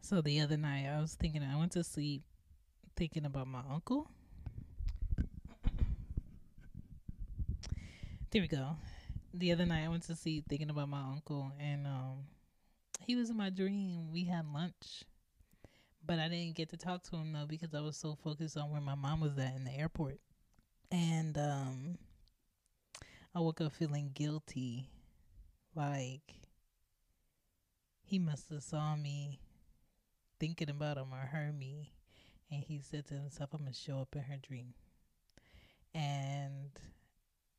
So the other night I was thinking I went to sleep thinking about my uncle. There we go. The other night I went to sleep thinking about my uncle and um he was in my dream. We had lunch. But I didn't get to talk to him though because I was so focused on where my mom was at in the airport. And um I woke up feeling guilty. Like he must have saw me thinking about him or heard me and he said to himself i'm gonna show up in her dream. And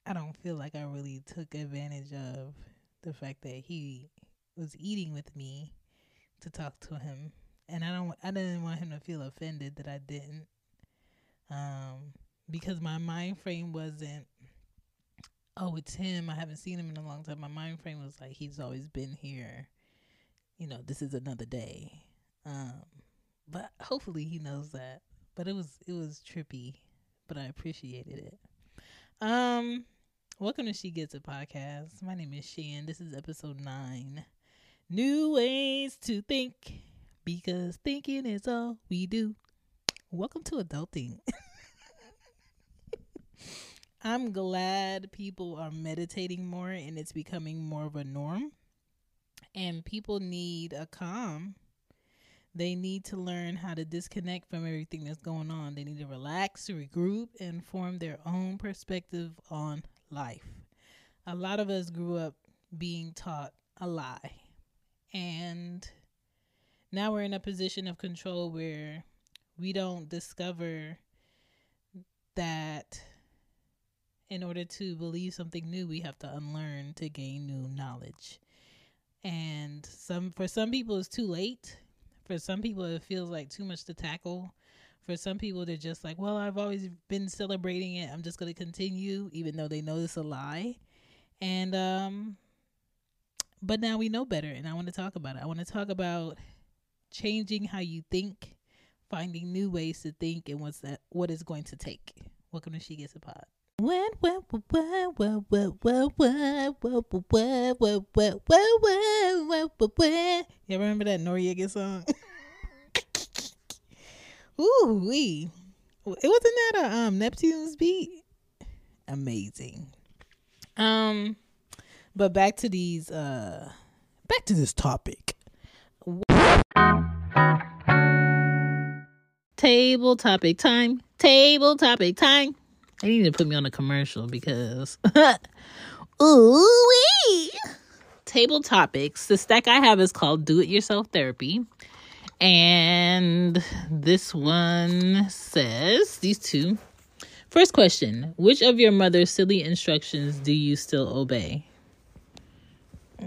i don't feel like i really took advantage of the fact that he was eating with me to talk to him. And i don't i didn't want him to feel offended that i didn't um because my mind frame wasn't oh it's him. I haven't seen him in a long time. My mind frame was like he's always been here. You know this is another day um, but hopefully he knows that. But it was it was trippy, but I appreciated it. Um, welcome to She Gets a Podcast. My name is Shan. This is episode nine. New ways to think because thinking is all we do. Welcome to adulting. I'm glad people are meditating more and it's becoming more of a norm. And people need a calm they need to learn how to disconnect from everything that's going on. They need to relax, regroup, and form their own perspective on life. A lot of us grew up being taught a lie. And now we're in a position of control where we don't discover that in order to believe something new, we have to unlearn to gain new knowledge. And some for some people it's too late for some people, it feels like too much to tackle. For some people, they're just like, well, I've always been celebrating it. I'm just going to continue, even though they know it's a lie. And, um, but now we know better, and I want to talk about it. I want to talk about changing how you think, finding new ways to think, and what's that, what it's going to take. Welcome to She Gets a Pod. What what what what what what what what what what what what what what what You remember that Noreaga song? Ooh wee. It wasn't that a um Neptune's beat? Amazing. Um but back to these uh back to this topic. Table topic time. Table topic time. They need to put me on a commercial because ooh wee. Table topics. The stack I have is called Do It Yourself Therapy. And this one says these two. First question Which of your mother's silly instructions do you still obey?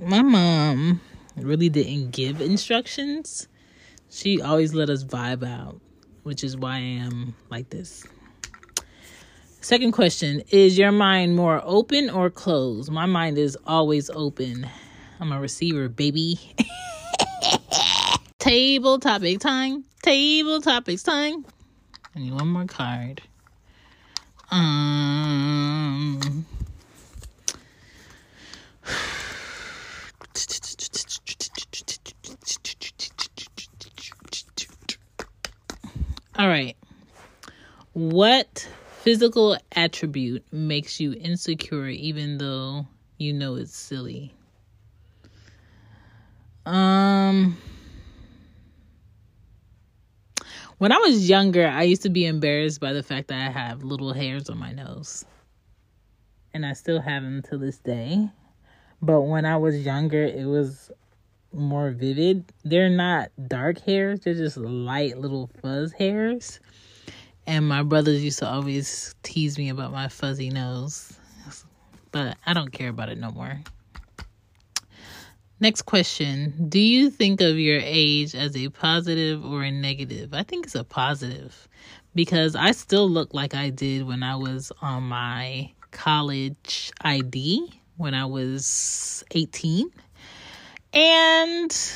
My mom really didn't give instructions. She always let us vibe out, which is why I am like this. Second question Is your mind more open or closed? My mind is always open. I'm a receiver, baby. Table topic time. Table topics time. I need one more card. Um. All right. What physical attribute makes you insecure even though you know it's silly? Um When I was younger, I used to be embarrassed by the fact that I have little hairs on my nose. And I still have them to this day. But when I was younger, it was more vivid. They're not dark hairs, they're just light little fuzz hairs. And my brothers used to always tease me about my fuzzy nose. But I don't care about it no more. Next question. Do you think of your age as a positive or a negative? I think it's a positive because I still look like I did when I was on my college ID when I was 18. And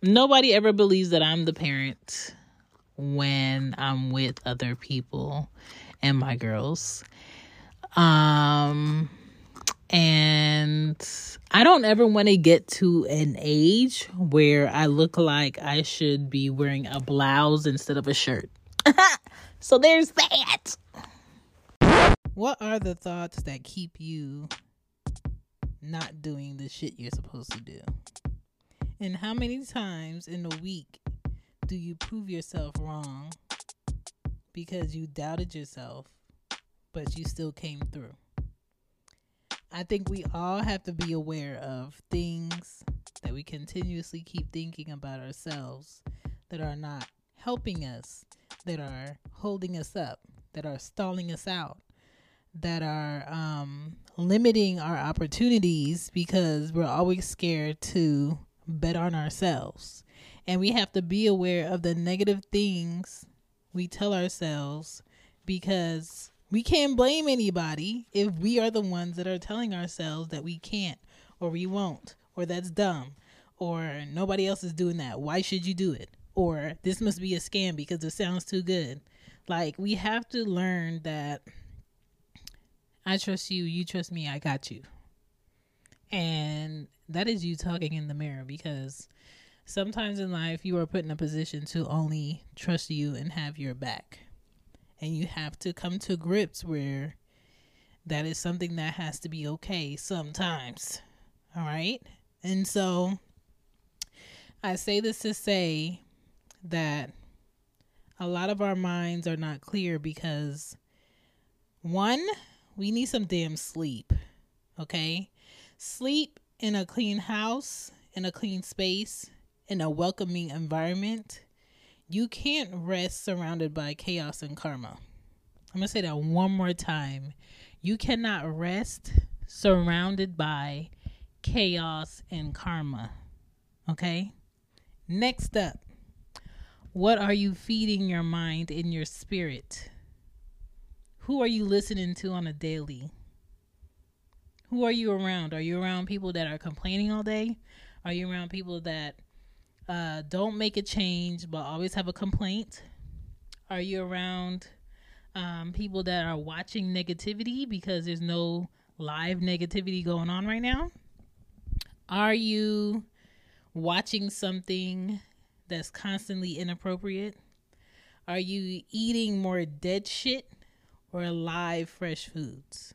nobody ever believes that I'm the parent when I'm with other people and my girls. Um and I don't ever want to get to an age where I look like I should be wearing a blouse instead of a shirt. so there's that. What are the thoughts that keep you not doing the shit you're supposed to do? And how many times in a week do you prove yourself wrong because you doubted yourself, but you still came through? I think we all have to be aware of things that we continuously keep thinking about ourselves that are not helping us, that are holding us up, that are stalling us out, that are um, limiting our opportunities because we're always scared to bet on ourselves. And we have to be aware of the negative things we tell ourselves because we can't blame anybody if we are the ones that are telling ourselves that we can't or we won't or that's dumb or nobody else is doing that. Why should you do it? Or this must be a scam because it sounds too good. Like we have to learn that I trust you, you trust me, I got you. And that is you talking in the mirror because sometimes in life you are put in a position to only trust you and have your back and you have to come to grips where that is something that has to be okay sometimes. All right? And so I say this to say that a lot of our minds are not clear because one, we need some damn sleep. Okay? Sleep in a clean house, in a clean space, in a welcoming environment you can't rest surrounded by chaos and karma. I'm going to say that one more time. You cannot rest surrounded by chaos and karma. Okay? Next up, what are you feeding your mind and your spirit? Who are you listening to on a daily? Who are you around? Are you around people that are complaining all day? Are you around people that uh, don't make a change, but always have a complaint? Are you around um, people that are watching negativity because there's no live negativity going on right now? Are you watching something that's constantly inappropriate? Are you eating more dead shit or live fresh foods?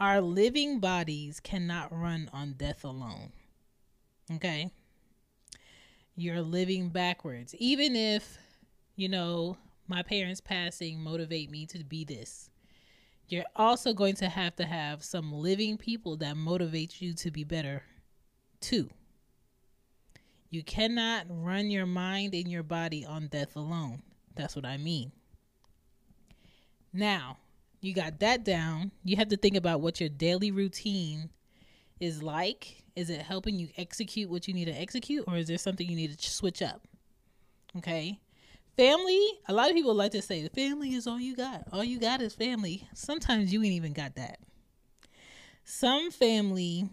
Our living bodies cannot run on death alone. Okay? You're living backwards. Even if, you know, my parents passing motivate me to be this. You're also going to have to have some living people that motivate you to be better too. You cannot run your mind and your body on death alone. That's what I mean. Now, you got that down, you have to think about what your daily routine is like. Is it helping you execute what you need to execute, or is there something you need to switch up? Okay. Family, a lot of people like to say the family is all you got. All you got is family. Sometimes you ain't even got that. Some family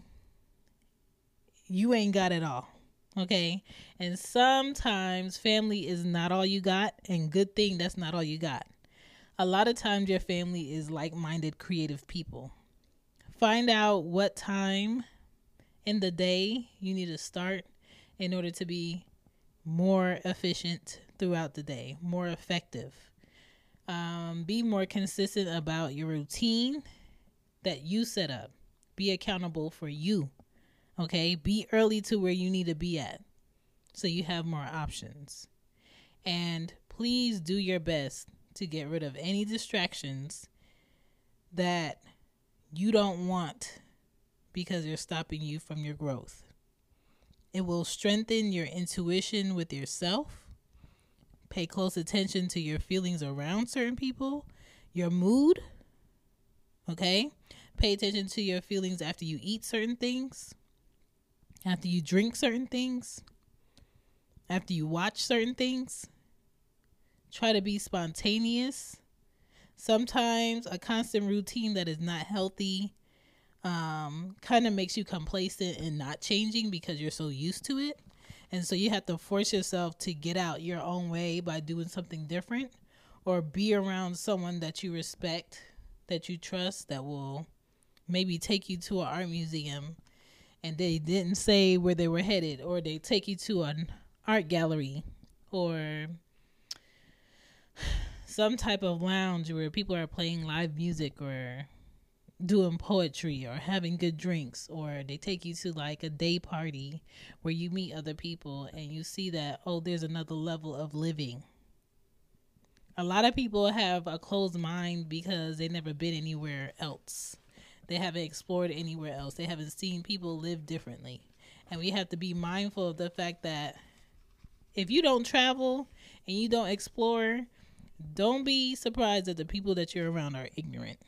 you ain't got it all. Okay. And sometimes family is not all you got, and good thing that's not all you got. A lot of times, your family is like minded, creative people. Find out what time in the day you need to start in order to be more efficient throughout the day, more effective. Um, be more consistent about your routine that you set up. Be accountable for you. Okay. Be early to where you need to be at so you have more options. And please do your best to get rid of any distractions that you don't want because they're stopping you from your growth. It will strengthen your intuition with yourself. Pay close attention to your feelings around certain people, your mood. Okay? Pay attention to your feelings after you eat certain things, after you drink certain things, after you watch certain things. Try to be spontaneous. Sometimes a constant routine that is not healthy um, kind of makes you complacent and not changing because you're so used to it. And so you have to force yourself to get out your own way by doing something different or be around someone that you respect, that you trust, that will maybe take you to an art museum and they didn't say where they were headed, or they take you to an art gallery or some type of lounge where people are playing live music or doing poetry or having good drinks or they take you to like a day party where you meet other people and you see that oh there's another level of living. A lot of people have a closed mind because they've never been anywhere else. They haven't explored anywhere else. They haven't seen people live differently. And we have to be mindful of the fact that if you don't travel and you don't explore don't be surprised that the people that you're around are ignorant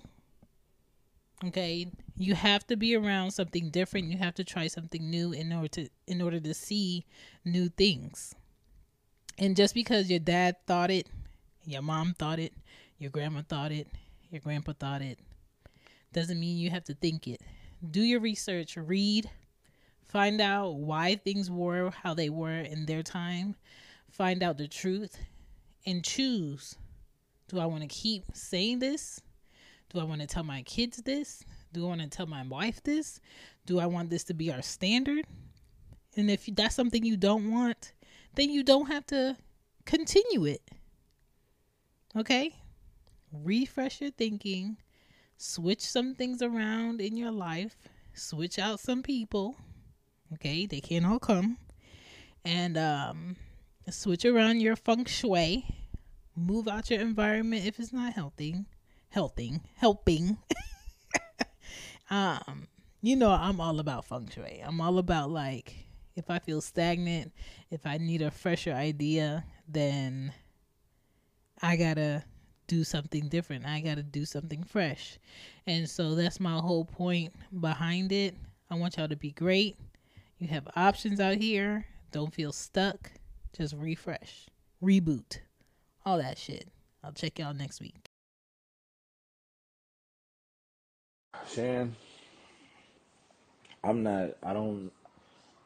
Okay, you have to be around something different. You have to try something new in order to in order to see new things. And just because your dad thought it, your mom thought it, your grandma thought it, your grandpa thought it, doesn't mean you have to think it. Do your research, read, find out why things were how they were in their time, find out the truth, and choose. Do I want to keep saying this? Do I want to tell my kids this? Do I want to tell my wife this? Do I want this to be our standard? And if that's something you don't want, then you don't have to continue it. Okay? Refresh your thinking, switch some things around in your life, switch out some people. Okay? They can't all come. And um switch around your feng shui. Move out your environment if it's not healthy helping helping. Um you know i'm all about feng shui. I'm all about like if i feel stagnant if i need a fresher idea then i gotta do something different. I gotta do something fresh. And so that's my whole point behind it. I want y'all to be great. You have options out here. Don't feel stuck just refresh reboot all that shit i'll check y'all next week Shan, I'm not. I don't.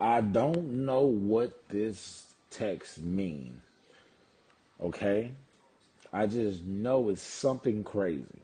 I don't know what this text mean. Okay, I just know it's something crazy.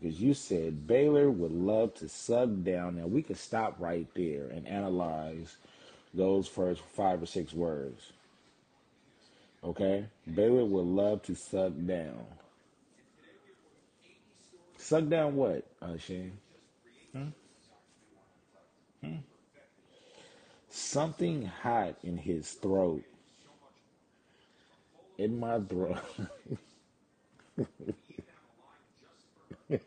Because you said Baylor would love to suck down. Now we could stop right there and analyze those first five or six words. Okay? Baylor would love to suck down. Suck down what, uh, Shane? Something hot in his throat. In my throat.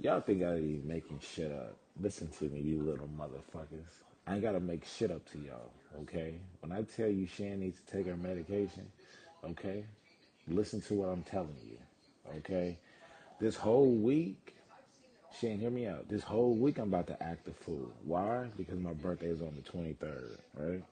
Y'all think I be making shit up. Listen to me, you little motherfuckers. I ain't gotta make shit up to y'all, okay? When I tell you Shan needs to take her medication, okay? Listen to what I'm telling you, okay? This whole week, Shan, hear me out. This whole week I'm about to act a fool. Why? Because my birthday is on the 23rd, right?